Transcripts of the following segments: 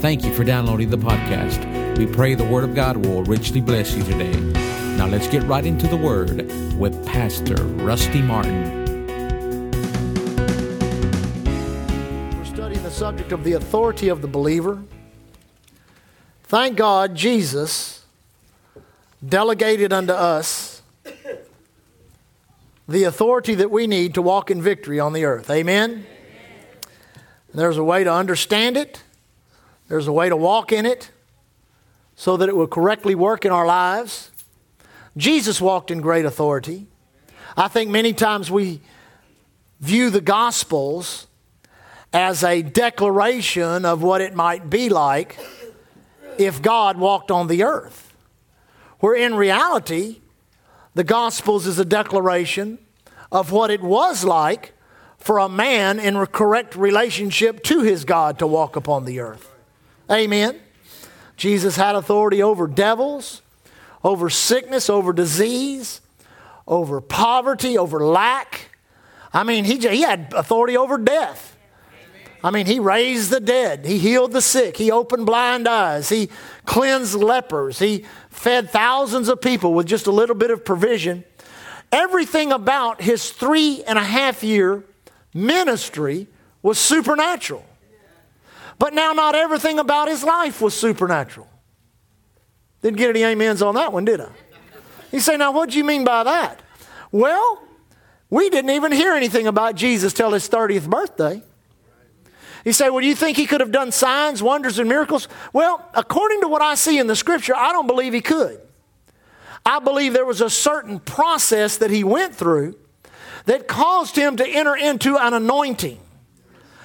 Thank you for downloading the podcast. We pray the Word of God will richly bless you today. Now let's get right into the Word with Pastor Rusty Martin. We're studying the subject of the authority of the believer. Thank God Jesus delegated unto us the authority that we need to walk in victory on the earth. Amen? There's a way to understand it, there's a way to walk in it so that it will correctly work in our lives. Jesus walked in great authority. I think many times we view the Gospels as a declaration of what it might be like if God walked on the earth. Where in reality, the Gospels is a declaration of what it was like for a man in a correct relationship to his God to walk upon the earth. Amen. Jesus had authority over devils, over sickness, over disease, over poverty, over lack. I mean, he, he had authority over death. I mean, he raised the dead, he healed the sick, he opened blind eyes, he cleansed lepers, he fed thousands of people with just a little bit of provision. Everything about his three and a half year ministry was supernatural. But now, not everything about his life was supernatural. Didn't get any amens on that one, did I? You say, now, what do you mean by that? Well, we didn't even hear anything about Jesus till his 30th birthday. You say, well, do you think he could have done signs, wonders, and miracles? Well, according to what I see in the scripture, I don't believe he could. I believe there was a certain process that he went through that caused him to enter into an anointing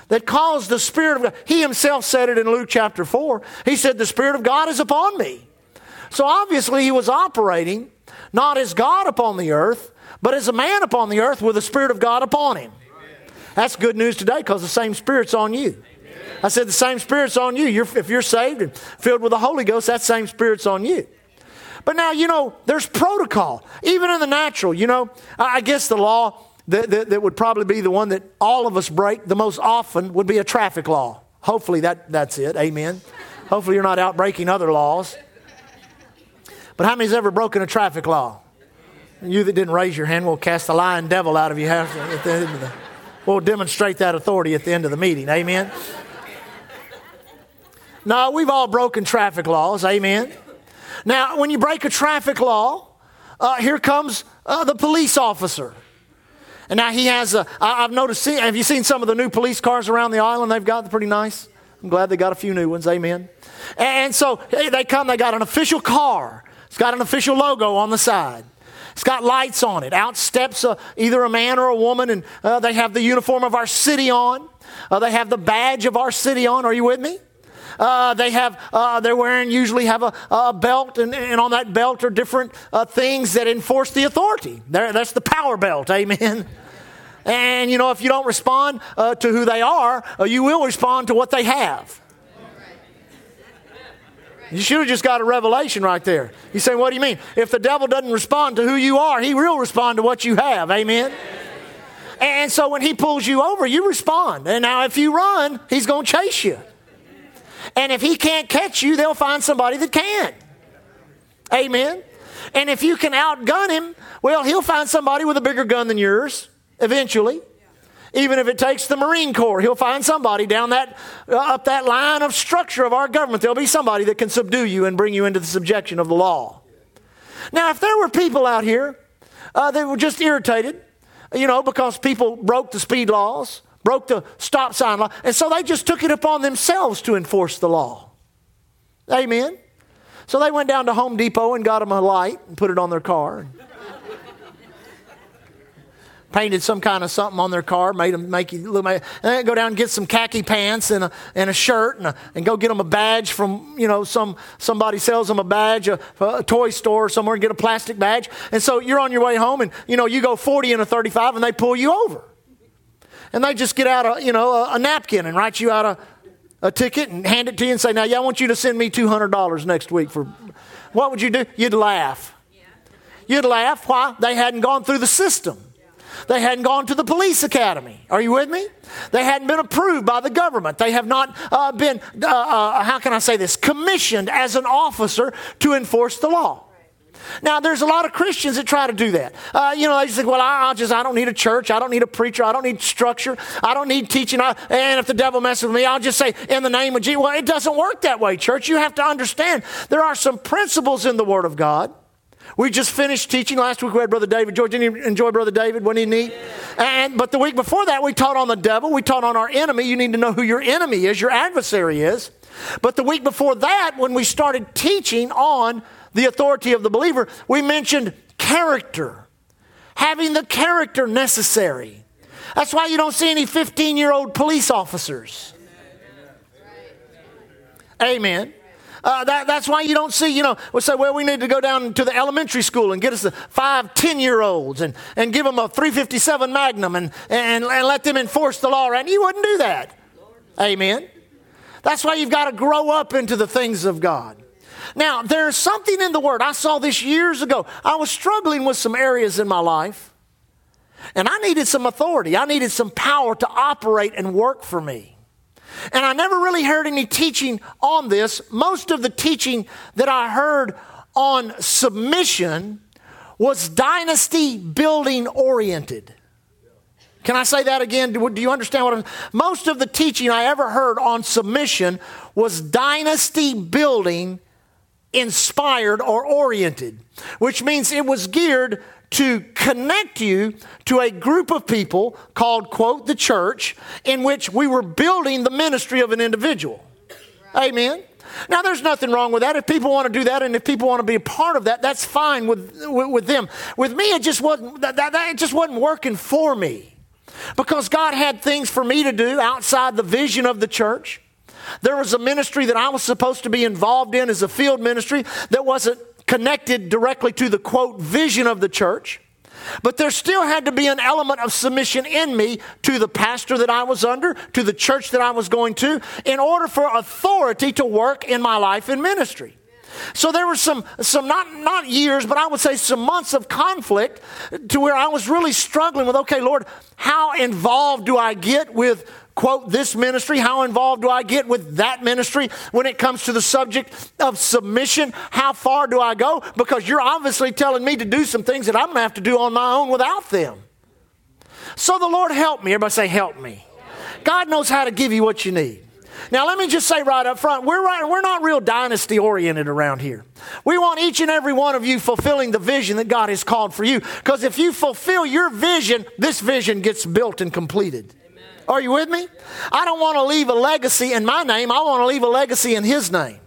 that caused the Spirit of God. He himself said it in Luke chapter 4. He said, The Spirit of God is upon me. So obviously, he was operating not as God upon the earth, but as a man upon the earth with the Spirit of God upon him. That's good news today because the same Spirit's on you. I said, The same Spirit's on you. You're, if you're saved and filled with the Holy Ghost, that same Spirit's on you. But now, you know, there's protocol. Even in the natural, you know, I guess the law that, that, that, would probably be the one that all of us break the most often would be a traffic law. Hopefully that, that's it. Amen. Hopefully you're not out breaking other laws. But how many's ever broken a traffic law? You that didn't raise your hand, we'll cast the lying devil out of you at the end of the, we'll demonstrate that authority at the end of the meeting. Amen. No, we've all broken traffic laws. Amen. Now, when you break a traffic law, uh, here comes uh, the police officer. And now he has a, I've noticed, have you seen some of the new police cars around the island they've got? They're pretty nice. I'm glad they got a few new ones. Amen. And so they come, they got an official car. It's got an official logo on the side. It's got lights on it. Out steps uh, either a man or a woman, and uh, they have the uniform of our city on. Uh, they have the badge of our city on. Are you with me? Uh, they have, uh, they're wearing, usually have a, a belt, and, and, on that belt are different uh, things that enforce the authority. There, that's the power belt, amen. And you know, if you don't respond uh, to who they are, uh, you will respond to what they have. You should have just got a revelation right there. You say, What do you mean? If the devil doesn't respond to who you are, he will respond to what you have. Amen. And so when he pulls you over, you respond. And now if you run, he's going to chase you. And if he can't catch you, they'll find somebody that can. Amen. And if you can outgun him, well, he'll find somebody with a bigger gun than yours eventually. Even if it takes the Marine Corps, he'll find somebody down that uh, up that line of structure of our government. There'll be somebody that can subdue you and bring you into the subjection of the law. Now, if there were people out here uh, that were just irritated, you know, because people broke the speed laws, broke the stop sign law, and so they just took it upon themselves to enforce the law. Amen. So they went down to Home Depot and got them a light and put it on their car. painted some kind of something on their car, made them make you look. And then go down and get some khaki pants and a, and a shirt and, a, and go get them a badge from you know some somebody sells them a badge, a, a toy store somewhere, and get a plastic badge. And so you're on your way home, and you know you go 40 and a 35, and they pull you over and they just get out a, you know, a, a napkin and write you out a, a ticket and hand it to you and say, now, yeah, I want you to send me $200 next week for, what would you do? You'd laugh. You'd laugh. Why? They hadn't gone through the system. They hadn't gone to the police academy. Are you with me? They hadn't been approved by the government. They have not uh, been, uh, uh, how can I say this, commissioned as an officer to enforce the law. Now, there's a lot of Christians that try to do that. Uh, you know, they just think, well, I, will just, I don't need a church. I don't need a preacher. I don't need structure. I don't need teaching. I, and if the devil messes with me, I'll just say, in the name of Jesus. Well, it doesn't work that way, church. You have to understand there are some principles in the Word of God. We just finished teaching last week. We had Brother David. George, didn't you enjoy Brother David? Wasn't he neat? And but the week before that, we taught on the devil. We taught on our enemy. You need to know who your enemy is, your adversary is. But the week before that, when we started teaching on the authority of the believer, we mentioned character, having the character necessary. That's why you don't see any 15 year old police officers. Amen. Uh, that, that's why you don't see, you know, we say, well, we need to go down to the elementary school and get us the five, 10 year olds and, and give them a 357 Magnum and, and, and let them enforce the law. And you wouldn't do that. Amen. That's why you've got to grow up into the things of God. Now, there's something in the Word. I saw this years ago. I was struggling with some areas in my life, and I needed some authority. I needed some power to operate and work for me. And I never really heard any teaching on this. Most of the teaching that I heard on submission was dynasty building oriented. Can I say that again? Do, you understand what I'm Most of the teaching I ever heard on submission was dynasty building inspired or oriented, which means it was geared to connect you to a group of people called, quote, the church, in which we were building the ministry of an individual. Right. Amen. Now, there's nothing wrong with that. If people want to do that and if people want to be a part of that, that's fine with, with, with them. With me, it just wasn't, that, that, that, it just wasn't working for me because God had things for me to do outside the vision of the church. There was a ministry that I was supposed to be involved in as a field ministry that wasn't connected directly to the quote vision of the church. But there still had to be an element of submission in me to the pastor that I was under, to the church that I was going to, in order for authority to work in my life in ministry. So there were some, some not, not years, but I would say some months of conflict to where I was really struggling with, okay, Lord, how involved do I get with quote this ministry? How involved do I get with that ministry when it comes to the subject of submission? How far do I go? Because you're obviously telling me to do some things that I'm going to have to do on my own without them. So the Lord help me. Everybody say, help me. God knows how to give you what you need. Now, let me just say right up front, we're, right, we're not real dynasty oriented around here. We want each and every one of you fulfilling the vision that God has called for you. Because if you fulfill your vision, this vision gets built and completed. Are you with me? I don't want to leave a legacy in my name, I want to leave a legacy in His name.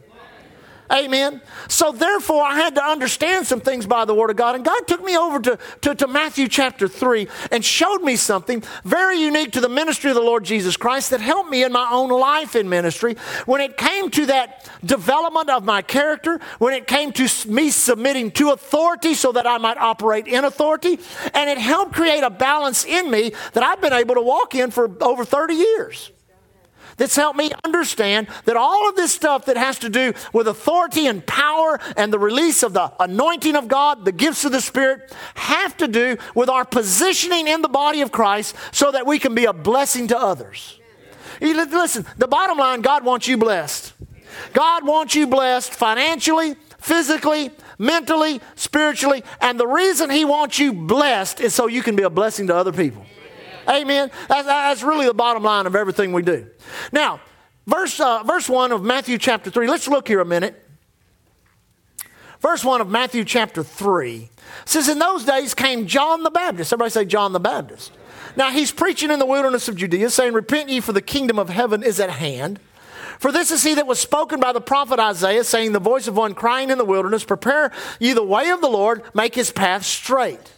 Amen. So therefore, I had to understand some things by the Word of God. And God took me over to, to, to, Matthew chapter 3 and showed me something very unique to the ministry of the Lord Jesus Christ that helped me in my own life in ministry. When it came to that development of my character, when it came to me submitting to authority so that I might operate in authority, and it helped create a balance in me that I've been able to walk in for over 30 years that's helped me understand that all of this stuff that has to do with authority and power and the release of the anointing of God, the gifts of the Spirit, have to do with our positioning in the body of Christ so that we can be a blessing to others. Listen, the bottom line God wants you blessed. God wants you blessed financially, physically, mentally, spiritually, and the reason He wants you blessed is so you can be a blessing to other people. Amen. That's, that's really the bottom line of everything we do. Now, verse, uh, verse 1 of Matthew chapter 3, let's look here a minute. Verse 1 of Matthew chapter 3 says, In those days came John the Baptist. Everybody say John the Baptist. Now he's preaching in the wilderness of Judea, saying, Repent ye, for the kingdom of heaven is at hand. For this is he that was spoken by the prophet Isaiah, saying, The voice of one crying in the wilderness, Prepare ye the way of the Lord, make his path straight.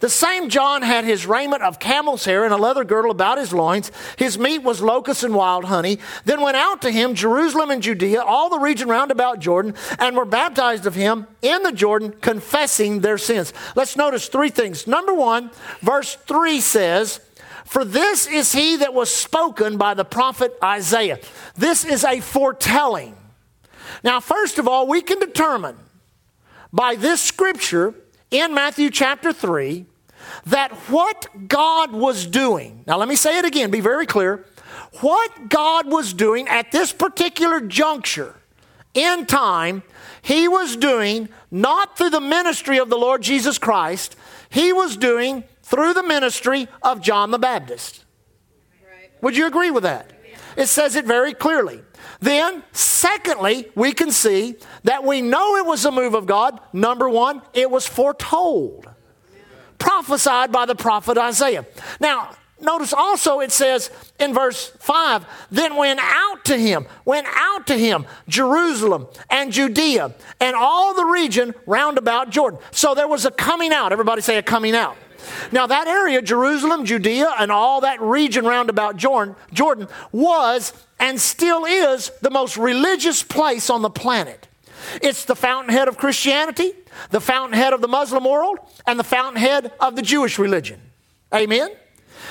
The same John had his raiment of camel's hair and a leather girdle about his loins. His meat was locusts and wild honey. Then went out to him Jerusalem and Judea, all the region round about Jordan, and were baptized of him in the Jordan, confessing their sins. Let's notice three things. Number one, verse 3 says, For this is he that was spoken by the prophet Isaiah. This is a foretelling. Now, first of all, we can determine by this scripture in Matthew chapter 3 that what God was doing, now let me say it again, be very clear. What God was doing at this particular juncture in time, He was doing not through the ministry of the Lord Jesus Christ, He was doing through the ministry of John the Baptist. Would you agree with that? It says it very clearly. Then, secondly, we can see that we know it was a move of God. Number one, it was foretold, prophesied by the prophet Isaiah. Now, notice also it says in verse 5 then went out to him, went out to him, Jerusalem and Judea and all the region round about Jordan. So there was a coming out. Everybody say a coming out. Now, that area, Jerusalem, Judea, and all that region round about Jordan, Jordan was and still is the most religious place on the planet. It's the fountainhead of Christianity, the fountainhead of the Muslim world, and the fountainhead of the Jewish religion. Amen?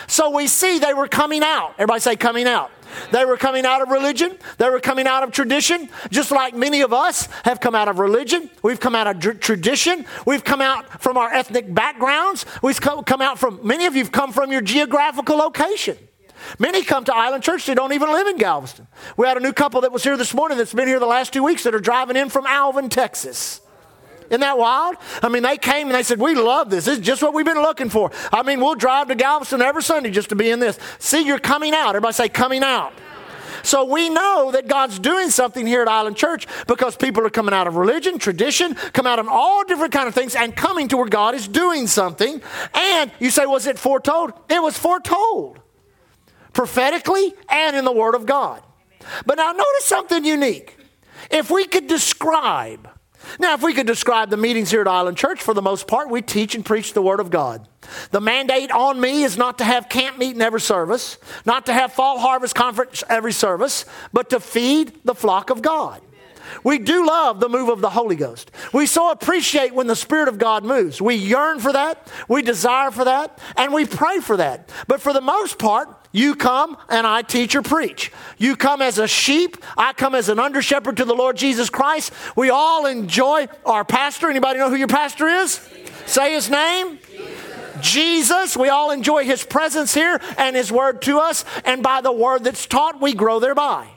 So we see they were coming out. Everybody say coming out. They were coming out of religion. They were coming out of tradition, just like many of us have come out of religion. We've come out of tr- tradition. We've come out from our ethnic backgrounds. We've come out from, many of you have come from your geographical location. Many come to Island Church, they don't even live in Galveston. We had a new couple that was here this morning that's been here the last two weeks that are driving in from Alvin, Texas. Isn't that wild? I mean, they came and they said, We love this. This is just what we've been looking for. I mean, we'll drive to Galveston every Sunday just to be in this. See, you're coming out. Everybody say, coming out. So we know that God's doing something here at Island Church because people are coming out of religion, tradition, come out of all different kind of things and coming to where God is doing something. And you say, was it foretold? It was foretold prophetically and in the Word of God. But now notice something unique. If we could describe now, if we could describe the meetings here at Island Church, for the most part, we teach and preach the Word of God. The mandate on me is not to have camp meeting every service, not to have fall harvest conference every service, but to feed the flock of God. We do love the move of the Holy Ghost. We so appreciate when the Spirit of God moves. We yearn for that, we desire for that, and we pray for that. But for the most part, you come and I teach or preach. You come as a sheep, I come as an under shepherd to the Lord Jesus Christ. We all enjoy our pastor. Anybody know who your pastor is? Say his name. Jesus, we all enjoy his presence here and his word to us, and by the word that's taught, we grow thereby.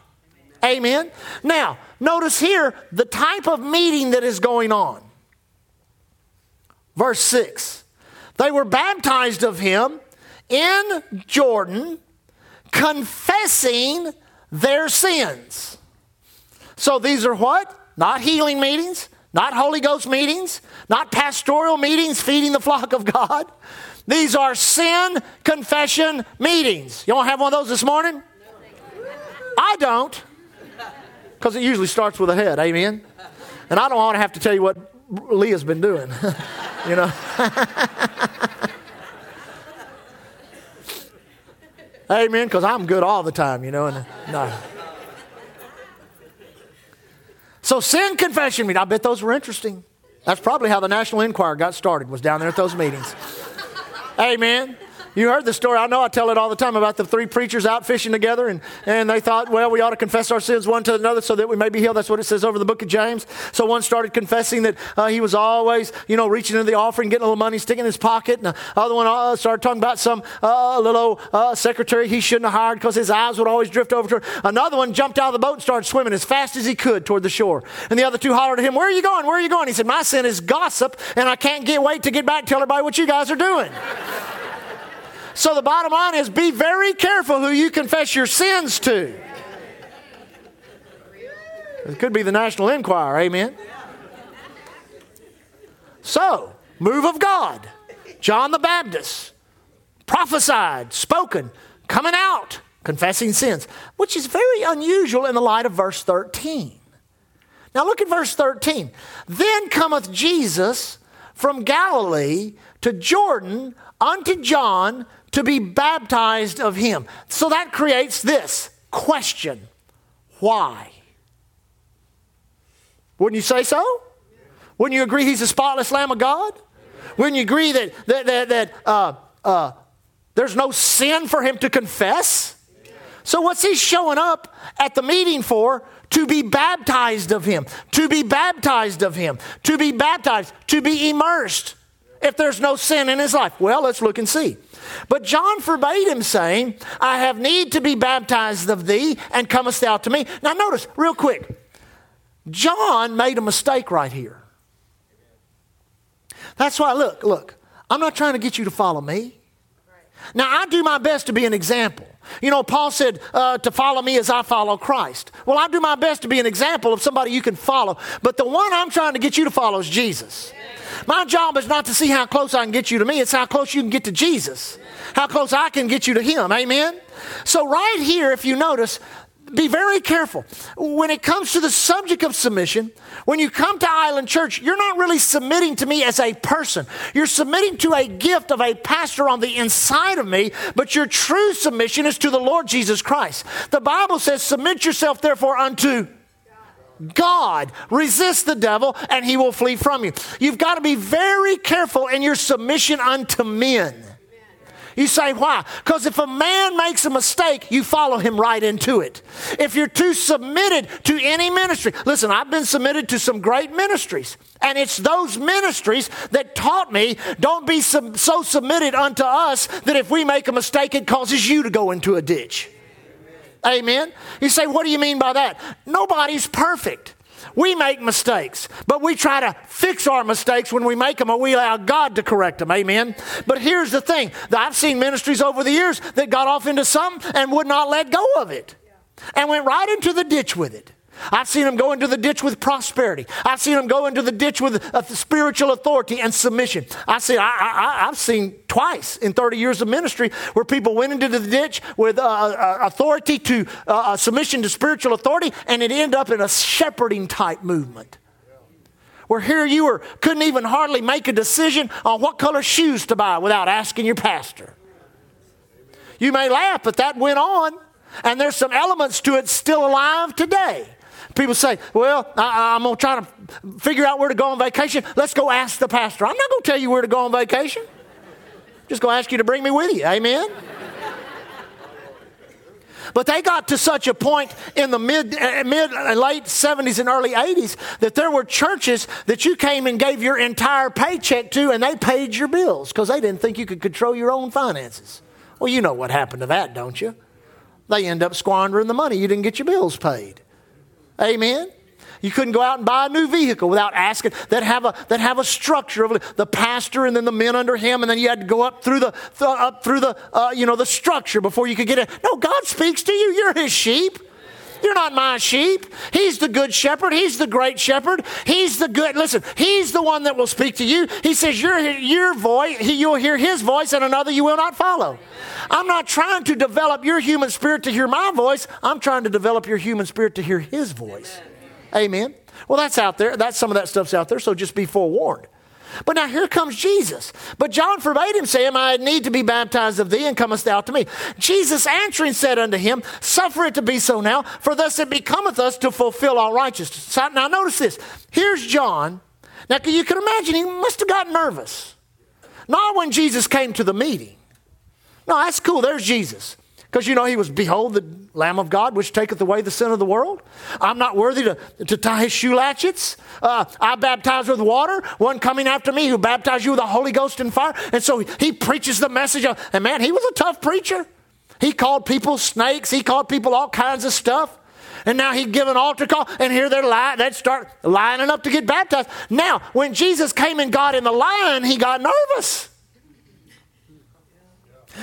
Amen. Now, Notice here the type of meeting that is going on. Verse 6 They were baptized of him in Jordan, confessing their sins. So these are what? Not healing meetings, not Holy Ghost meetings, not pastoral meetings feeding the flock of God. These are sin confession meetings. You want to have one of those this morning? I don't. Because it usually starts with a head, amen? And I don't want to have to tell you what Leah's been doing, you know? amen, because I'm good all the time, you know? And, uh, no. So sin confession meeting, I bet those were interesting. That's probably how the National Enquirer got started, was down there at those meetings. Amen. You heard the story. I know I tell it all the time about the three preachers out fishing together, and, and they thought, well, we ought to confess our sins one to another so that we may be healed. That's what it says over the book of James. So one started confessing that uh, he was always, you know, reaching into the offering, getting a little money, sticking in his pocket. And the other one uh, started talking about some uh, little uh, secretary he shouldn't have hired because his eyes would always drift over to her. Another one jumped out of the boat and started swimming as fast as he could toward the shore. And the other two hollered at him, Where are you going? Where are you going? He said, My sin is gossip, and I can't get wait to get back and tell everybody what you guys are doing. So the bottom line is be very careful who you confess your sins to. It could be the National Enquirer, amen. So, move of God. John the Baptist prophesied, spoken, coming out, confessing sins, which is very unusual in the light of verse 13. Now look at verse 13. Then cometh Jesus from Galilee to Jordan unto John to be baptized of him. So that creates this question why? Wouldn't you say so? Wouldn't you agree he's a spotless Lamb of God? Wouldn't you agree that, that, that, that uh, uh, there's no sin for him to confess? So, what's he showing up at the meeting for? To be baptized of him, to be baptized of him, to be baptized, to be immersed if there's no sin in his life? Well, let's look and see. But John forbade him, saying, I have need to be baptized of thee, and comest thou to me. Now, notice, real quick, John made a mistake right here. That's why, look, look, I'm not trying to get you to follow me. Now, I do my best to be an example. You know, Paul said uh, to follow me as I follow Christ. Well, I do my best to be an example of somebody you can follow, but the one I'm trying to get you to follow is Jesus. My job is not to see how close I can get you to me, it's how close you can get to Jesus, how close I can get you to Him. Amen? So, right here, if you notice, be very careful. When it comes to the subject of submission, when you come to Island Church, you're not really submitting to me as a person. You're submitting to a gift of a pastor on the inside of me, but your true submission is to the Lord Jesus Christ. The Bible says, Submit yourself therefore unto God. Resist the devil and he will flee from you. You've got to be very careful in your submission unto men. You say, why? Because if a man makes a mistake, you follow him right into it. If you're too submitted to any ministry, listen, I've been submitted to some great ministries. And it's those ministries that taught me don't be so submitted unto us that if we make a mistake, it causes you to go into a ditch. Amen. You say, what do you mean by that? Nobody's perfect. We make mistakes, but we try to fix our mistakes when we make them, or we allow God to correct them. Amen. But here's the thing I've seen ministries over the years that got off into something and would not let go of it and went right into the ditch with it. I've seen them go into the ditch with prosperity. I've seen them go into the ditch with uh, spiritual authority and submission. I see, I, I, I've seen twice in 30 years of ministry where people went into the ditch with uh, uh, authority to uh, uh, submission to spiritual authority, and it ended up in a shepherding type movement. Where here you were, couldn't even hardly make a decision on what color shoes to buy without asking your pastor. You may laugh, but that went on. And there's some elements to it still alive today. People say, Well, I, am going to try to figure out where to go on vacation. Let's go ask the pastor. I'm not going to tell you where to go on vacation. Just going to ask you to bring me with you. Amen? But they got to such a point in the mid, uh, mid, uh, late 70s and early 80s that there were churches that you came and gave your entire paycheck to, and they paid your bills because they didn't think you could control your own finances. Well, you know what happened to that, don't you? They end up squandering the money. You didn't get your bills paid. Amen. You couldn't go out and buy a new vehicle without asking that have a that have a structure of the pastor and then the men under him, and then you had to go up through the th- up through the uh, you know the structure before you could get it. No, God speaks to you. You're His sheep. You're not my sheep. He's the good shepherd. He's the great shepherd. He's the good. Listen, he's the one that will speak to you. He says, Your, your voice, he, you'll hear his voice, and another you will not follow. I'm not trying to develop your human spirit to hear my voice. I'm trying to develop your human spirit to hear his voice. Amen. Well, that's out there. That's some of that stuff's out there, so just be forewarned. But now here comes Jesus. But John forbade him, saying, I need to be baptized of thee, and comest thou to me. Jesus answering said unto him, Suffer it to be so now, for thus it becometh us to fulfill all righteousness. Now notice this. Here's John. Now you can imagine he must have got nervous. Not when Jesus came to the meeting. No, that's cool. There's Jesus. Because you know, he was, Behold, the Lamb of God, which taketh away the sin of the world. I'm not worthy to, to tie his shoe latchets. Uh, I baptize with water. One coming after me who baptized you with the Holy Ghost and fire. And so he preaches the message of, and man, he was a tough preacher. He called people snakes. He called people all kinds of stuff. And now he'd give an altar call, and here they're lying. They'd start lining up to get baptized. Now, when Jesus came and got in the line, he got nervous.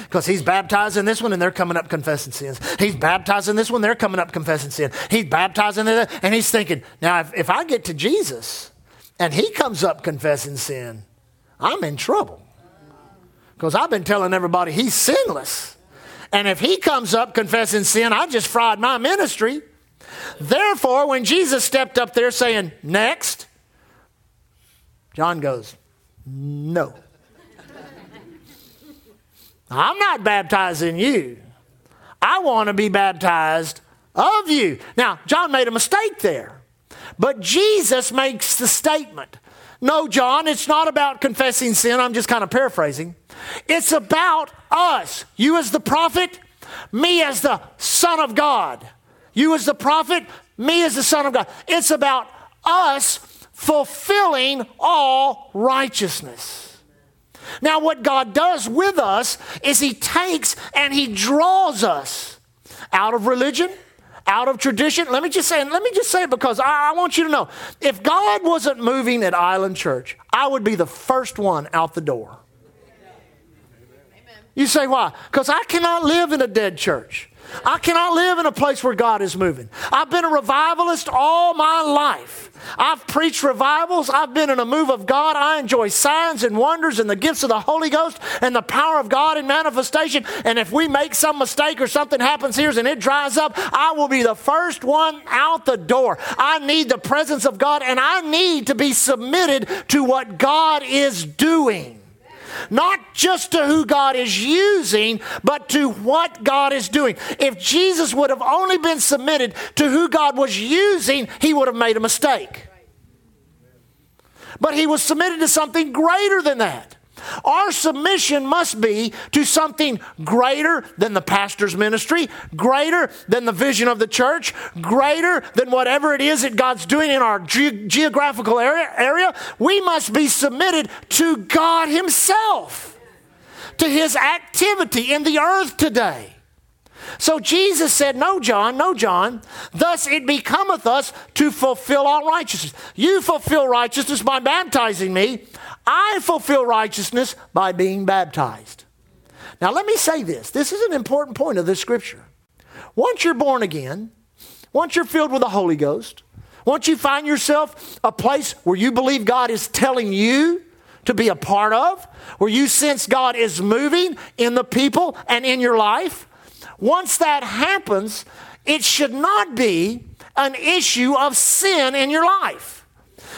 Because he's baptizing this one and they're coming up confessing sins. He's baptizing this one, they're coming up confessing sin. He's baptizing that, and he's thinking, now if, if I get to Jesus and he comes up confessing sin, I'm in trouble. Because I've been telling everybody he's sinless. And if he comes up confessing sin, I just fried my ministry. Therefore, when Jesus stepped up there saying, Next, John goes, No. I'm not baptizing you. I want to be baptized of you. Now, John made a mistake there, but Jesus makes the statement. No, John, it's not about confessing sin. I'm just kind of paraphrasing. It's about us. You as the prophet, me as the Son of God. You as the prophet, me as the Son of God. It's about us fulfilling all righteousness. Now, what God does with us is He takes and He draws us out of religion, out of tradition. Let me just say, let me just say it because I, I, want you to know if God wasn't moving at Island Church, I would be the first one out the door. You say, why? Because I cannot live in a dead church. I cannot live in a place where God is moving. I've been a revivalist all my life. I've preached revivals. I've been in a move of God. I enjoy signs and wonders and the gifts of the Holy Ghost and the power of God in manifestation. And if we make some mistake or something happens here and it dries up, I will be the first one out the door. I need the presence of God and I need to be submitted to what God is doing. Not just to who God is using, but to what God is doing. If Jesus would have only been submitted to who God was using, he would have made a mistake. But he was submitted to something greater than that. Our submission must be to something greater than the pastor's ministry, greater than the vision of the church, greater than whatever it is that God's doing in our ge- geographical area, area. We must be submitted to God Himself, to His activity in the earth today. So Jesus said, No, John, no, John. Thus it becometh us to fulfill all righteousness. You fulfill righteousness by baptizing me. I fulfill righteousness by being baptized. Now, let me say this this is an important point of this scripture. Once you're born again, once you're filled with the Holy Ghost, once you find yourself a place where you believe God is telling you to be a part of, where you sense God is moving in the people and in your life, once that happens, it should not be an issue of sin in your life.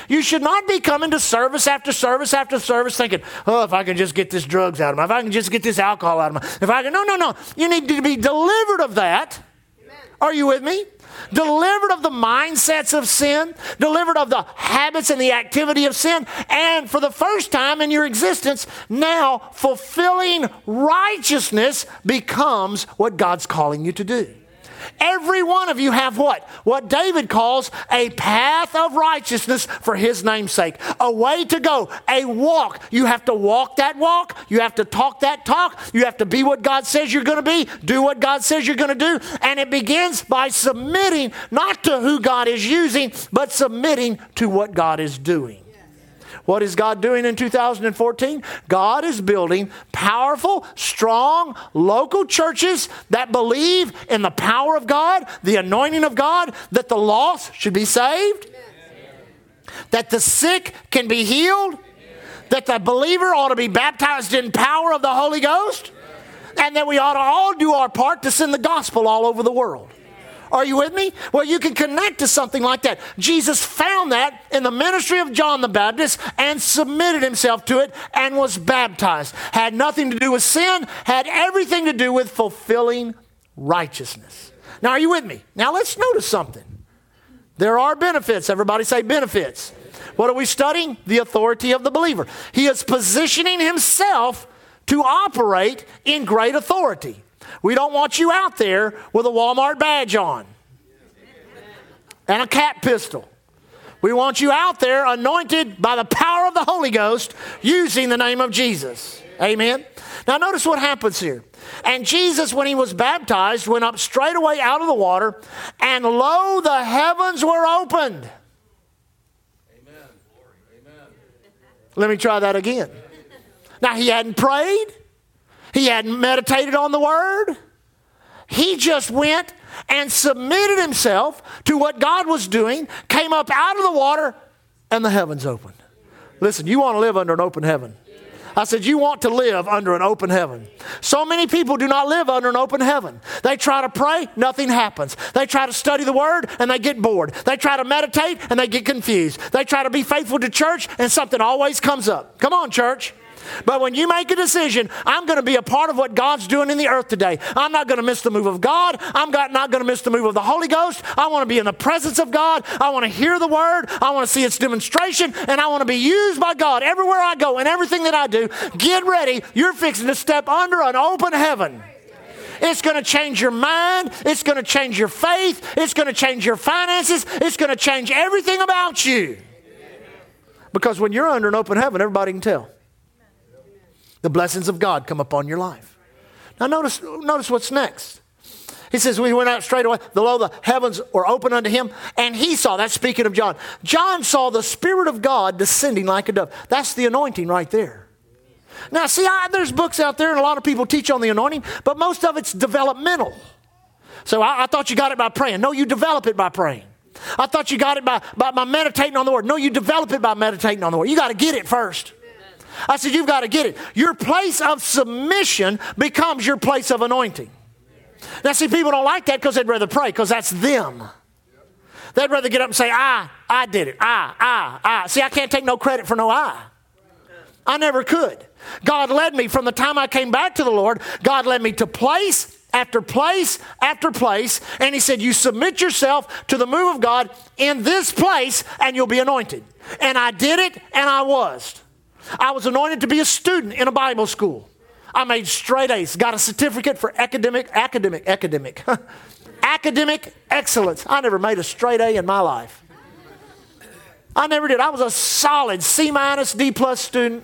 You should not be coming to service after service after service thinking, oh, if I can just get this drugs out of me, if I can just get this alcohol out of me, if I can, no, no, no. You need to be delivered of that. Amen. Are you with me? Delivered of the mindsets of sin, delivered of the habits and the activity of sin, and for the first time in your existence, now fulfilling righteousness becomes what God's calling you to do. Every one of you have what? What David calls a path of righteousness for his name's sake. A way to go, a walk. You have to walk that walk. You have to talk that talk. You have to be what God says you're going to be, do what God says you're going to do. And it begins by submitting not to who God is using, but submitting to what God is doing. What is God doing in 2014? God is building powerful, strong, local churches that believe in the power of God, the anointing of God, that the lost should be saved, that the sick can be healed, that the believer ought to be baptized in power of the Holy Ghost, and that we ought to all do our part to send the gospel all over the world. Are you with me? Well, you can connect to something like that. Jesus found that in the ministry of John the Baptist and submitted himself to it and was baptized. Had nothing to do with sin, had everything to do with fulfilling righteousness. Now, are you with me? Now, let's notice something. There are benefits. Everybody say benefits. What are we studying? The authority of the believer. He is positioning himself to operate in great authority. We don't want you out there with a Walmart badge on and a cat pistol. We want you out there anointed by the power of the Holy Ghost using the name of Jesus. Amen. Now, notice what happens here. And Jesus, when he was baptized, went up straightway out of the water, and lo, the heavens were opened. Amen. Amen. Let me try that again. Now, he hadn't prayed, he hadn't meditated on the word. He just went and submitted himself to what God was doing, came up out of the water, and the heavens opened. Listen, you want to live under an open heaven. I said, You want to live under an open heaven. So many people do not live under an open heaven. They try to pray, nothing happens. They try to study the word, and they get bored. They try to meditate, and they get confused. They try to be faithful to church, and something always comes up. Come on, church. But when you make a decision, I'm going to be a part of what God's doing in the earth today. I'm not going to miss the move of God. I'm not going to miss the move of the Holy Ghost. I want to be in the presence of God. I want to hear the word. I want to see its demonstration. And I want to be used by God everywhere I go and everything that I do. Get ready. You're fixing to step under an open heaven. It's going to change your mind. It's going to change your faith. It's going to change your finances. It's going to change everything about you. Because when you're under an open heaven, everybody can tell. The blessings of God come upon your life. Now, notice, notice what's next. He says, We went out straight away. The lo, the heavens were open unto him, and he saw, that's speaking of John. John saw the Spirit of God descending like a dove. That's the anointing right there. Now, see, I, there's books out there, and a lot of people teach on the anointing, but most of it's developmental. So I, I thought you got it by praying. No, you develop it by praying. I thought you got it by, by, by meditating on the Word. No, you develop it by meditating on the Word. You got to get it first. I said, You've got to get it. Your place of submission becomes your place of anointing. Now, see, people don't like that because they'd rather pray because that's them. They'd rather get up and say, I, I did it. I, I, I. See, I can't take no credit for no I. I never could. God led me from the time I came back to the Lord, God led me to place after place after place. And He said, You submit yourself to the move of God in this place and you'll be anointed. And I did it and I was. I was anointed to be a student in a Bible school. I made straight A's, got a certificate for academic, academic, academic, academic excellence. I never made a straight A in my life. I never did. I was a solid C minus, D plus student.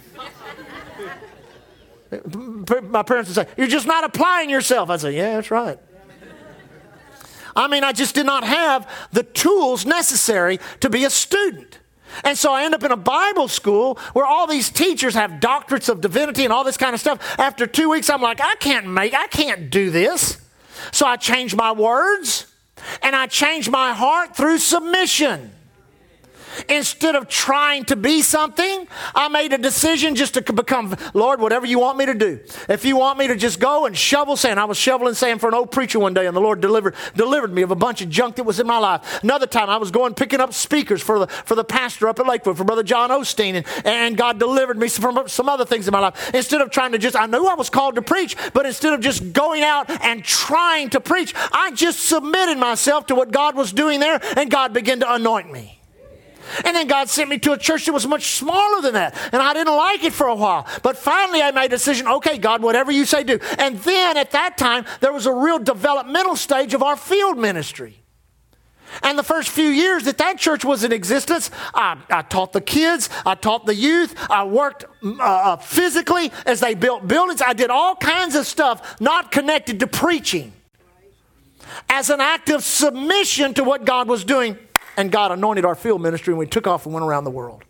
My parents would say, You're just not applying yourself. I'd say, Yeah, that's right. I mean, I just did not have the tools necessary to be a student. And so I end up in a Bible school where all these teachers have doctorates of divinity and all this kind of stuff. After two weeks, I'm like, I can't make, I can't do this. So I change my words and I change my heart through submission. Instead of trying to be something, I made a decision just to become, Lord, whatever you want me to do. If you want me to just go and shovel sand, I was shoveling sand for an old preacher one day, and the Lord delivered, delivered me of a bunch of junk that was in my life. Another time, I was going picking up speakers for the, for the pastor up at Lakewood, for Brother John Osteen, and, and God delivered me from some other things in my life. Instead of trying to just, I knew I was called to preach, but instead of just going out and trying to preach, I just submitted myself to what God was doing there, and God began to anoint me. And then God sent me to a church that was much smaller than that. And I didn't like it for a while. But finally, I made a decision okay, God, whatever you say, do. And then at that time, there was a real developmental stage of our field ministry. And the first few years that that church was in existence, I, I taught the kids, I taught the youth, I worked uh, uh physically as they built buildings. I did all kinds of stuff not connected to preaching as an act of submission to what God was doing and God anointed our field ministry, and we took off and went around the world.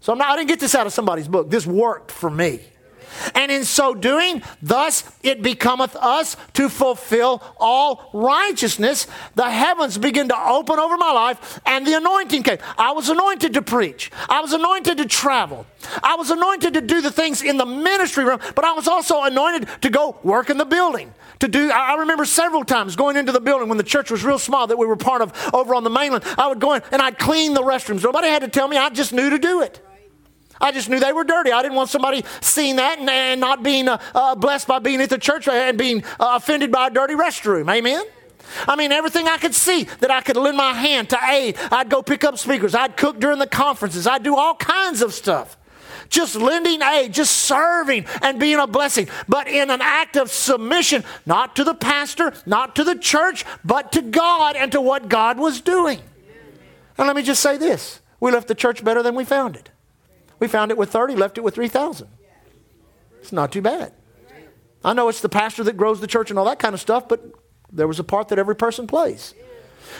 So not, i didn't get this out of somebody's book. This worked for me. And in so doing, thus it becometh us to fulfill all righteousness. The heavens begin to open over my life, and the anointing came. I was anointed to preach, I was anointed to travel, I was anointed to do the things in the ministry room, but I was also anointed to go work in the building to do. I remember several times going into the building when the church was real small that we were part of over on the mainland. I would go in and I'd clean the restrooms. Nobody had to tell me, I just knew to do it. I just knew they were dirty. I didn't want somebody seeing that and, and not being uh, uh, blessed by being at the church and being uh, offended by a dirty restroom. Amen? I mean, everything I could see that I could lend my hand to aid. I'd go pick up speakers. I'd cook during the conferences. I'd do all kinds of stuff just lending aid, just serving and being a blessing, but in an act of submission, not to the pastor, not to the church, but to God and to what God was doing. And let me just say this we left the church better than we found it. We found it with 30, left it with 3,000. It's not too bad. I know it's the pastor that grows the church and all that kind of stuff, but there was a part that every person plays.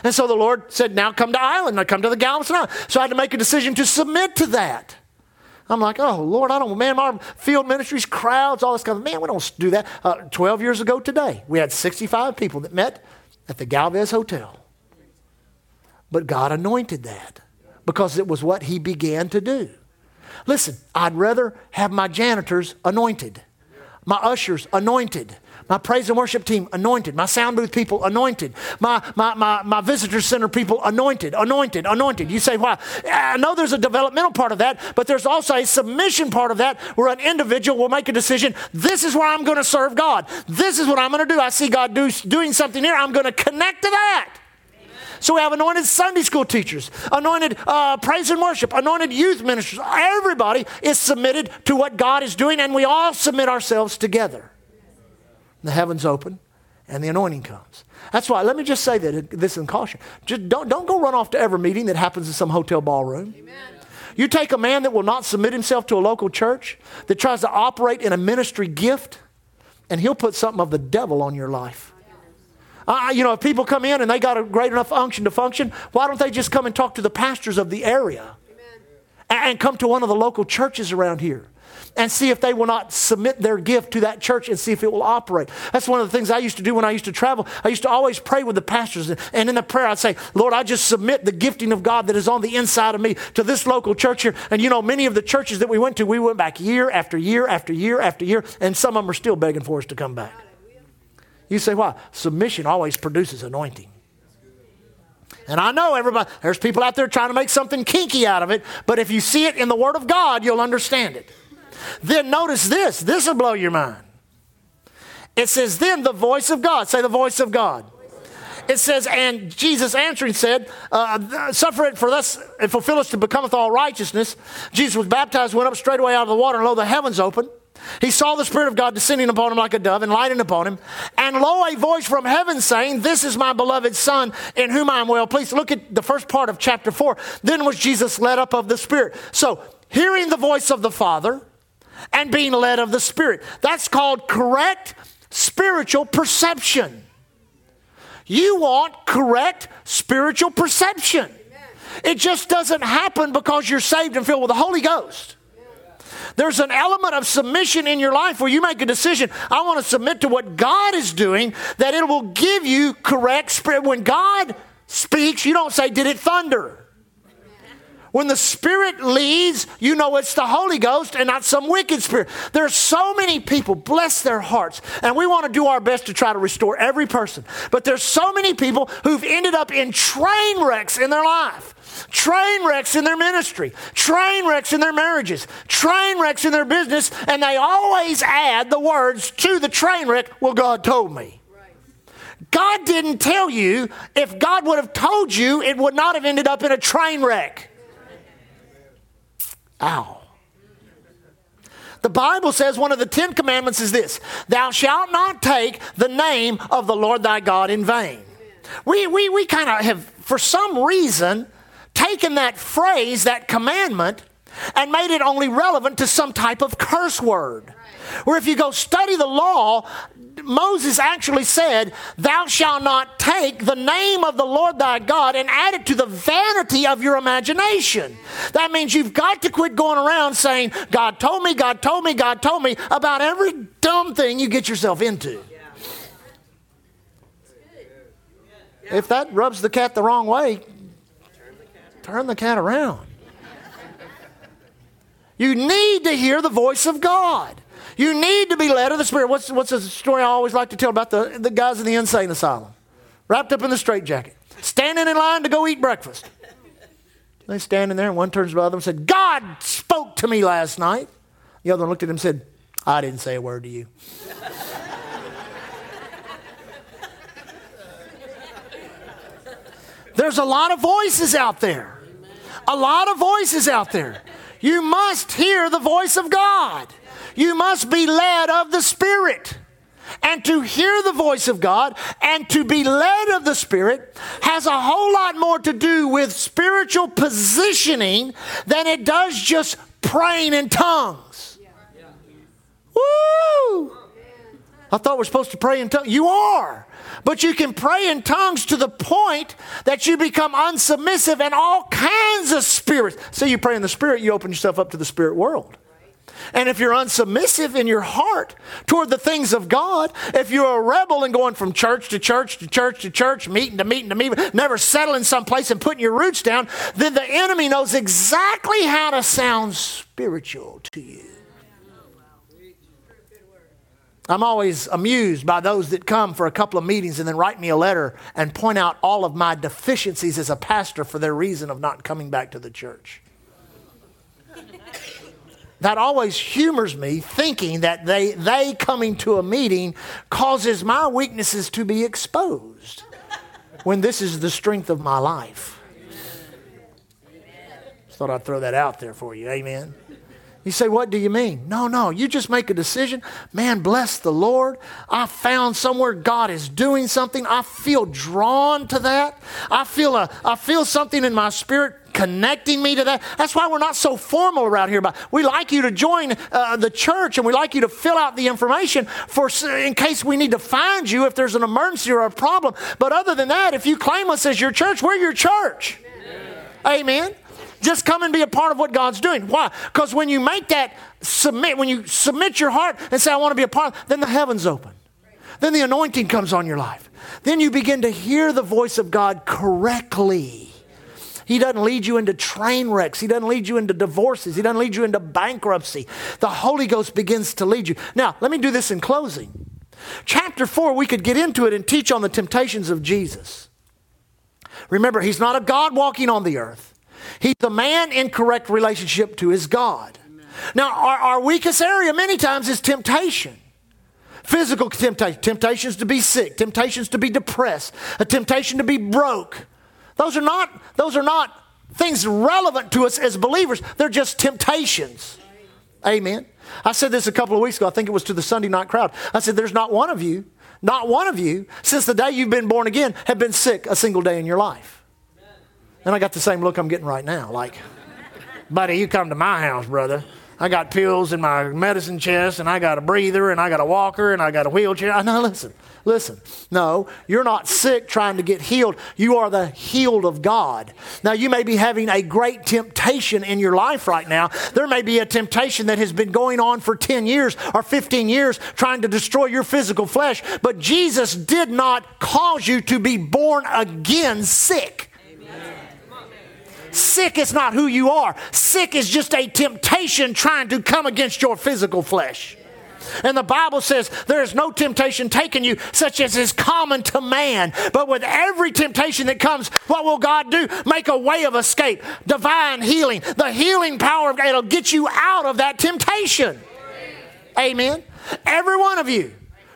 And so the Lord said, Now come to Island, now come to the Galveston Island. So I had to make a decision to submit to that. I'm like, oh, Lord, I don't, man, our field ministries, crowds, all this kind of, man, we don't do that. Uh, 12 years ago today, we had 65 people that met at the Galvez Hotel. But God anointed that because it was what He began to do. Listen, I'd rather have my janitors anointed, my ushers anointed, my praise and worship team, anointed. My sound booth people, anointed. My, my, my, my visitor center people, anointed, anointed, anointed. You say, why? I know there's a developmental part of that, but there's also a submission part of that where an individual will make a decision. This is where I'm going to serve God. This is what I'm going to do. I see God do, doing something here. I'm going to connect to that. So we have anointed Sunday school teachers, anointed uh, praise and worship, anointed youth ministers. Everybody is submitted to what God is doing, and we all submit ourselves together the heavens open, and the anointing comes. That's why, let me just say that this in caution. Just don't, don't go run off to every meeting that happens in some hotel ballroom. Amen. You take a man that will not submit himself to a local church, that tries to operate in a ministry gift, and he'll put something of the devil on your life. Uh, you know, if people come in and they got a great enough unction to function, why don't they just come and talk to the pastors of the area and, and come to one of the local churches around here? and see if they will not submit their gift to that church and see if it will operate. That's one of the things I used to do when I used to travel. I used to always pray with the pastors, and in the prayer, I'd say, Lord, I just submit the gifting of God that is on the inside of me to this local church here. And you know, many of the churches that we went to, we went back year after year after year after year, and some of them are still begging for us to come back. You say, why? Submission always produces anointing. And I know everybody, there's people out there trying to make something kinky out of it, but if you see it in the Word of God, you'll understand it. Then notice this this will blow your mind. It says, Then the voice of God, say the voice of God. It says, And Jesus answering said, uh, Suffer it for thus it fulfilleth to becometh all righteousness. Jesus was baptized, went up straightway out of the water, and lo, the heavens opened. He saw the Spirit of God descending upon him like a dove and lighting upon him. And lo, a voice from heaven saying, This is my beloved Son, in whom I am well pleased. Look at the first part of chapter 4. Then was Jesus led up of the Spirit. So, hearing the voice of the Father and being led of the Spirit. That's called correct spiritual perception. You want correct spiritual perception. It just doesn't happen because you're saved and filled with the Holy Ghost. There's an element of submission in your life where you make a decision. I want to submit to what God is doing, that it will give you correct spirit. When God speaks, you don't say, Did it thunder? When the Spirit leads, you know it's the Holy Ghost and not some wicked spirit. There's so many people, bless their hearts, and we want to do our best to try to restore every person. But there's so many people who've ended up in train wrecks in their life train wrecks in their ministry, train wrecks in their marriages, train wrecks in their business, and they always add the words to the train wreck, Well, God told me. God didn't tell you. If God would have told you, it would not have ended up in a train wreck. Ow. The Bible says one of the Ten Commandments is this Thou shalt not take the name of the Lord thy God in vain. We, we, we kind of have, for some reason, taken that phrase, that commandment, and made it only relevant to some type of curse word. Where if you go study the law, Moses actually said, Thou shalt not take the name of the Lord thy God and add it to the vanity of your imagination. That means you've got to quit going around saying, God told me, God told me, God told me about every dumb thing you get yourself into. If that rubs the cat the wrong way, turn the cat around. You need to hear the voice of God. You need to be led of the Spirit. What's, what's a story I always like to tell about the, the guys in the insane asylum? Wrapped up in the straitjacket, standing in line to go eat breakfast. They standing there, and one turns to the other and said, God spoke to me last night. The other one looked at him and said, I didn't say a word to you. There's a lot of voices out there. A lot of voices out there. You must hear the voice of God. You must be led of the Spirit. And to hear the voice of God and to be led of the Spirit has a whole lot more to do with spiritual positioning than it does just praying in tongues. Woo! I thought we're supposed to pray in tongues. You are. But you can pray in tongues to the point that you become unsubmissive and all kinds of spirits. So you pray in the spirit, you open yourself up to the spirit world. And if you're unsubmissive in your heart toward the things of God, if you're a rebel and going from church to church to church to church, meeting to meeting to meeting, never settling someplace and putting your roots down, then the enemy knows exactly how to sound spiritual to you. I'm always amused by those that come for a couple of meetings and then write me a letter and point out all of my deficiencies as a pastor for their reason of not coming back to the church that always humors me thinking that they, they coming to a meeting causes my weaknesses to be exposed when this is the strength of my life. Just thought I'd throw that out there for you. Amen. You say, What do you mean? No, no. You just make a decision. Man, bless the Lord. I found somewhere God is doing something. I feel drawn to that. I feel, a, I feel something in my spirit connecting me to that. That's why we're not so formal around here. But we like you to join uh, the church and we like you to fill out the information for in case we need to find you if there's an emergency or a problem. But other than that, if you claim us as your church, we're your church. Amen. Amen. Just come and be a part of what God's doing. Why? Because when you make that submit, when you submit your heart and say, I want to be a part, then the heavens open. Then the anointing comes on your life. Then you begin to hear the voice of God correctly. He doesn't lead you into train wrecks. He doesn't lead you into divorces. He doesn't lead you into bankruptcy. The Holy Ghost begins to lead you. Now, let me do this in closing. Chapter 4, we could get into it and teach on the temptations of Jesus. Remember, he's not a God walking on the earth. He's a man in correct relationship to his God. Now, our, our weakest area many times is temptation. Physical temptation, temptations to be sick, temptations to be depressed, a temptation to be broke. Those are not, those are not things relevant to us as believers. They're just temptations. Amen. I said this a couple of weeks ago. I think it was to the Sunday night crowd. I said, There's not one of you, not one of you, since the day you've been born again, have been sick a single day in your life. And I got the same look I'm getting right now. Like, buddy, you come to my house, brother. I got pills in my medicine chest, and I got a breather, and I got a walker, and I got a wheelchair. I know, listen, listen. No, you're not sick trying to get healed. You are the healed of God. Now, you may be having a great temptation in your life right now. There may be a temptation that has been going on for 10 years or 15 years trying to destroy your physical flesh, but Jesus did not cause you to be born again sick. Sick is not who you are. Sick is just a temptation trying to come against your physical flesh. And the Bible says there is no temptation taken you such as is common to man. But with every temptation that comes, what will God do? Make a way of escape, divine healing. The healing power of God will get you out of that temptation. Amen. Every one of you,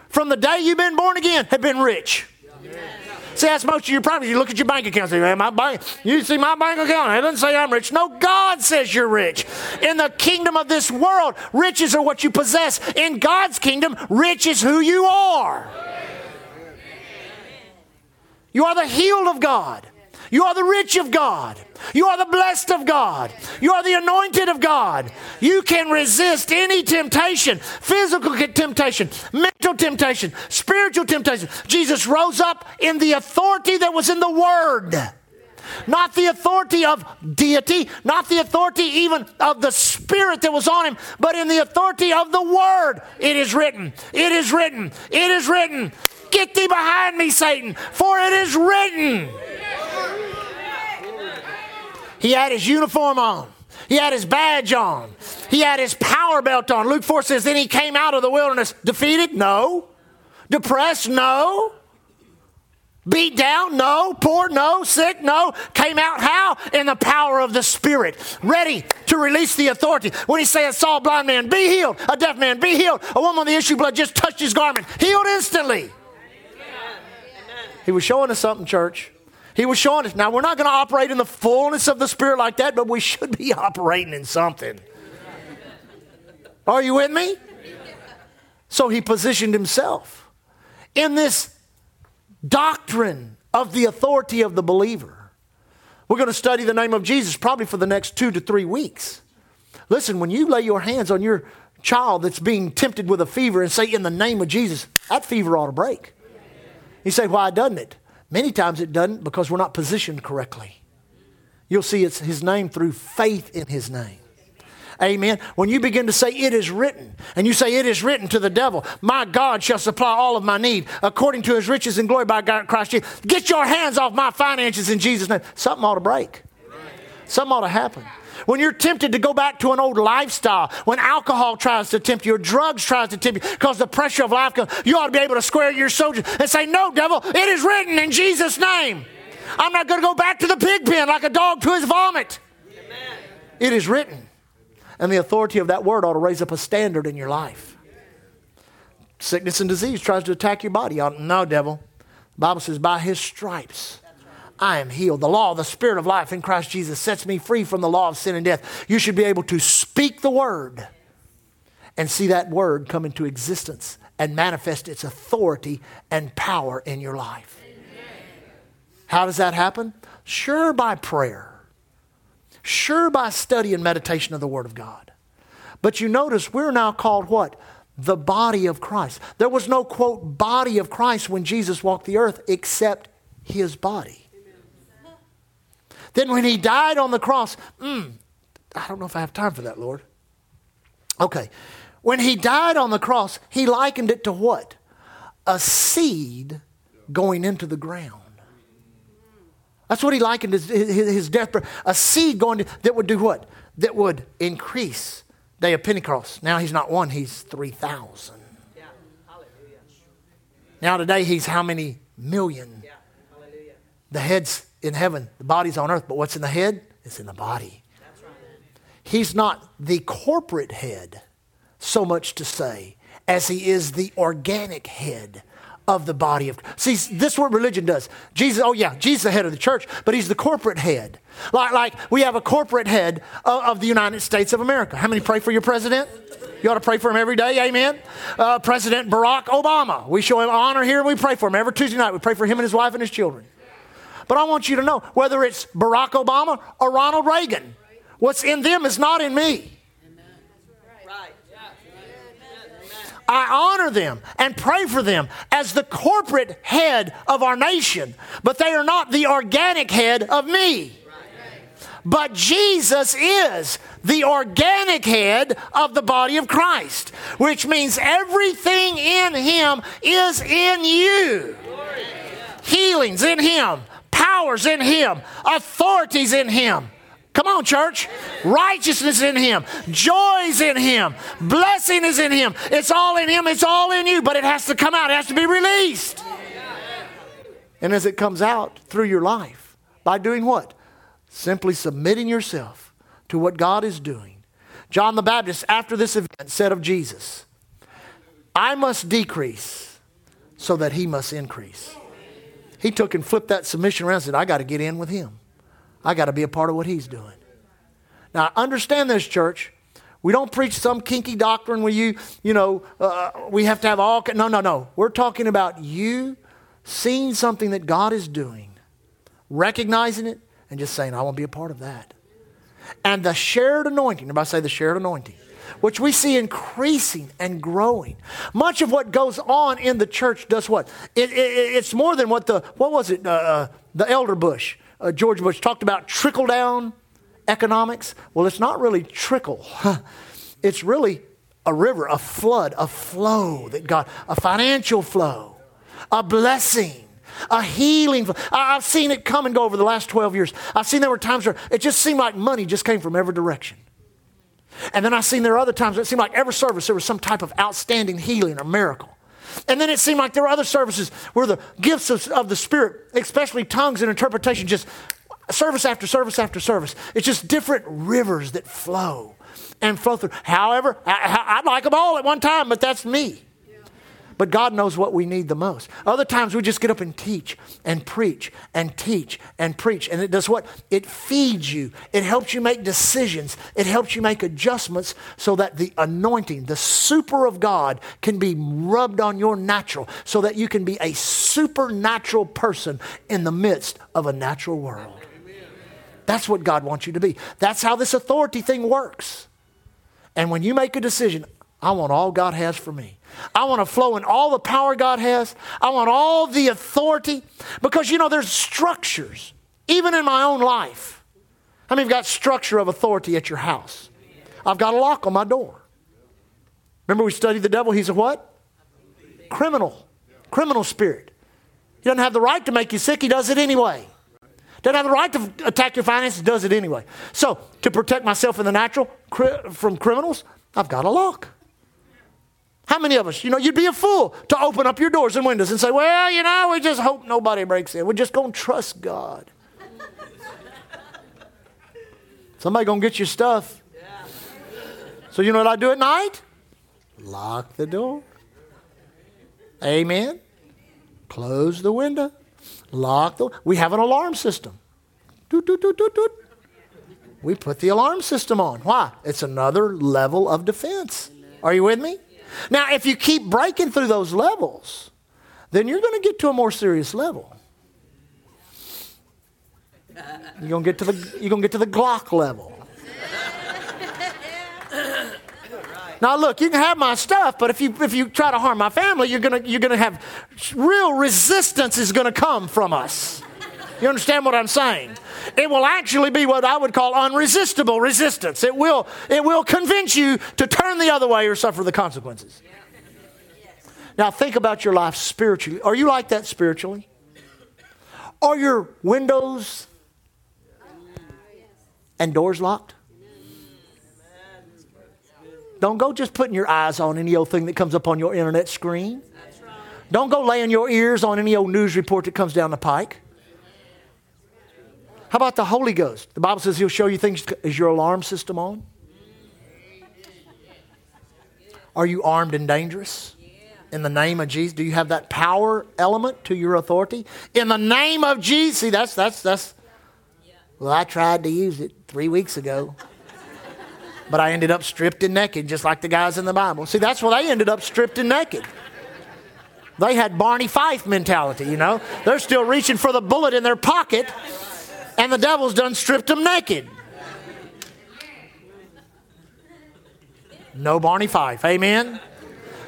from the day you've been born again, have been rich. See, that's most of your problems. You look at your bank account say, my bank, you see my bank account. It doesn't say I'm rich. No, God says you're rich. In the kingdom of this world, riches are what you possess. In God's kingdom, rich is who you are. You are the healed of God. You are the rich of God. You are the blessed of God. You are the anointed of God. You can resist any temptation physical temptation, mental temptation, spiritual temptation. Jesus rose up in the authority that was in the Word. Not the authority of deity, not the authority even of the Spirit that was on him, but in the authority of the Word. It is written, it is written, it is written. Get thee behind me, Satan, for it is written. He had his uniform on. He had his badge on. He had his power belt on. Luke 4 says, Then he came out of the wilderness defeated? No. Depressed? No. Beat down? No. Poor? No. Sick? No. Came out how? In the power of the Spirit. Ready to release the authority. When he said, saw a blind man, be healed. A deaf man, be healed. A woman with the issue of blood just touched his garment. Healed instantly. He was showing us something, church. He was showing us. Now, we're not going to operate in the fullness of the Spirit like that, but we should be operating in something. Are you with me? So he positioned himself in this doctrine of the authority of the believer. We're going to study the name of Jesus probably for the next two to three weeks. Listen, when you lay your hands on your child that's being tempted with a fever and say, In the name of Jesus, that fever ought to break. You say, Why doesn't it? Many times it doesn't because we're not positioned correctly. You'll see it's his name through faith in his name. Amen. When you begin to say, It is written, and you say, It is written to the devil, My God shall supply all of my need according to his riches and glory by God, Christ Jesus. Get your hands off my finances in Jesus' name. Something ought to break. Something ought to happen. When you're tempted to go back to an old lifestyle, when alcohol tries to tempt you or drugs tries to tempt you because the pressure of life comes, you ought to be able to square your soldier and say, No, devil, it is written in Jesus' name. I'm not going to go back to the pig pen like a dog to his vomit. Amen. It is written. And the authority of that word ought to raise up a standard in your life. Sickness and disease tries to attack your body. No, devil. The Bible says, by his stripes I am healed. The law of the Spirit of life in Christ Jesus sets me free from the law of sin and death. You should be able to speak the word and see that word come into existence and manifest its authority and power in your life. How does that happen? Sure, by prayer. Sure, by study and meditation of the Word of God. But you notice we're now called what? The body of Christ. There was no, quote, body of Christ when Jesus walked the earth except his body. Then when he died on the cross, mm, I don't know if I have time for that, Lord. Okay. When he died on the cross, he likened it to what? A seed going into the ground. That's what he likened his, his, death. A seed going to, that would do what? That would increase. Day of Pentecost. Now he's not one, he's 3,000. Yeah. Now today he's how many million? Yeah. The head's in heaven, the body's on earth, but what's in the head? It's in the body. He's not the corporate head, so much to say, as he is the organic head of the body of see this is what religion does. Jesus oh yeah jesus is the head of the church but he's the corporate head. Like, like we have a corporate head of, of the united states of america. How many pray for your president? You ought to pray for him every day amen. Uh, president barack obama. We show him honor here we pray for him. Every tuesday night we pray for him and his wife and his children but I want you to know whether it's Barack Obama or Ronald Reagan, what's in them is not in me. I honor them and pray for them as the corporate head of our nation, but they are not the organic head of me. But Jesus is the organic head of the body of Christ, which means everything in Him is in you. Healings in Him, powers in Him, authorities in Him. Come on, church. Righteousness in Him, joys in Him, blessing is in Him. It's all in Him, it's all in you, but it has to come out, it has to be released. And as it comes out through your life, by doing what? Simply submitting yourself to what God is doing. John the Baptist, after this event, said of Jesus, I must decrease so that He must increase. He took and flipped that submission around and said, I got to get in with him. I got to be a part of what he's doing. Now, understand this, church. We don't preach some kinky doctrine where you, you know, uh, we have to have all. No, no, no. We're talking about you seeing something that God is doing, recognizing it, and just saying, I want to be a part of that. And the shared anointing, everybody say the shared anointing which we see increasing and growing. Much of what goes on in the church does what? It, it, it's more than what the, what was it, uh, uh, the elder Bush, uh, George Bush, talked about trickle down economics. Well, it's not really trickle, it's really a river, a flood, a flow that God, a financial flow, a blessing a healing. I've seen it come and go over the last 12 years. I've seen there were times where it just seemed like money just came from every direction. And then I seen there were other times it seemed like every service there was some type of outstanding healing or miracle. And then it seemed like there were other services where the gifts of, of the Spirit, especially tongues and interpretation, just service after service after service. It's just different rivers that flow and flow through. However, I, I'd like them all at one time, but that's me. But God knows what we need the most. Other times we just get up and teach and preach and teach and preach. And it does what? It feeds you. It helps you make decisions. It helps you make adjustments so that the anointing, the super of God, can be rubbed on your natural so that you can be a supernatural person in the midst of a natural world. That's what God wants you to be. That's how this authority thing works. And when you make a decision, I want all God has for me. I want to flow in all the power God has. I want all the authority. Because, you know, there's structures, even in my own life. I mean, you have got structure of authority at your house? I've got a lock on my door. Remember, we studied the devil. He's a what? Criminal. Criminal spirit. He doesn't have the right to make you sick, he does it anyway. Doesn't have the right to attack your finances, does it anyway. So, to protect myself in the natural from criminals, I've got a lock. How many of us, you know, you'd be a fool to open up your doors and windows and say, well, you know, we just hope nobody breaks in. We're just going to trust God. Somebody going to get your stuff. So you know what I do at night? Lock the door. Amen. Close the window. Lock the We have an alarm system. Doot, doot, doot, doot, doot. We put the alarm system on. Why? It's another level of defense. Are you with me? Now, if you keep breaking through those levels, then you're going to get to a more serious level. You're gonna get to the you're gonna get to the Glock level. Now look, you can have my stuff, but if you if you try to harm my family, you're gonna you're gonna have real resistance is gonna come from us. You understand what I'm saying? It will actually be what I would call unresistible resistance. It will it will convince you to turn the other way or suffer the consequences. Now think about your life spiritually. Are you like that spiritually? Are your windows and doors locked? Don't go just putting your eyes on any old thing that comes up on your internet screen. Don't go laying your ears on any old news report that comes down the pike. How about the Holy Ghost? The Bible says He'll show you things. Is your alarm system on? Are you armed and dangerous? In the name of Jesus, do you have that power element to your authority? In the name of Jesus, see that's that's that's. Well, I tried to use it three weeks ago but I ended up stripped and naked, just like the guys in the Bible. See, that's where they ended up stripped and naked. They had Barney Fife mentality, you know. They're still reaching for the bullet in their pocket, and the devil's done stripped them naked. No Barney Fife, amen?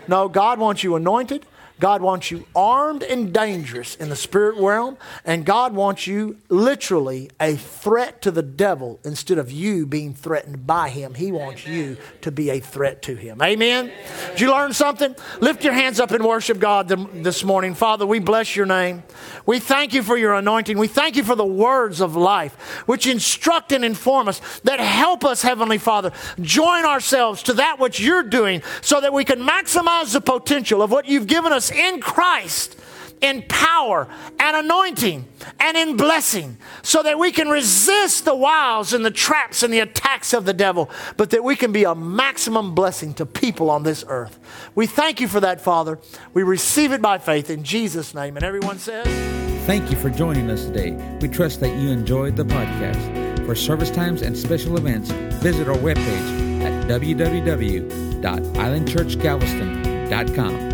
No, God wants you anointed. God wants you armed and dangerous in the spirit realm, and God wants you literally a threat to the devil instead of you being threatened by him. He wants Amen. you to be a threat to him. Amen? Amen? Did you learn something? Lift your hands up and worship God this morning. Father, we bless your name. We thank you for your anointing. We thank you for the words of life, which instruct and inform us, that help us, Heavenly Father, join ourselves to that which you're doing so that we can maximize the potential of what you've given us us in Christ in power and anointing and in blessing so that we can resist the wiles and the traps and the attacks of the devil, but that we can be a maximum blessing to people on this earth. We thank you for that, Father. We receive it by faith in Jesus' name. And everyone says, Thank you for joining us today. We trust that you enjoyed the podcast. For service times and special events, visit our webpage at www.islandchurchgalveston.com.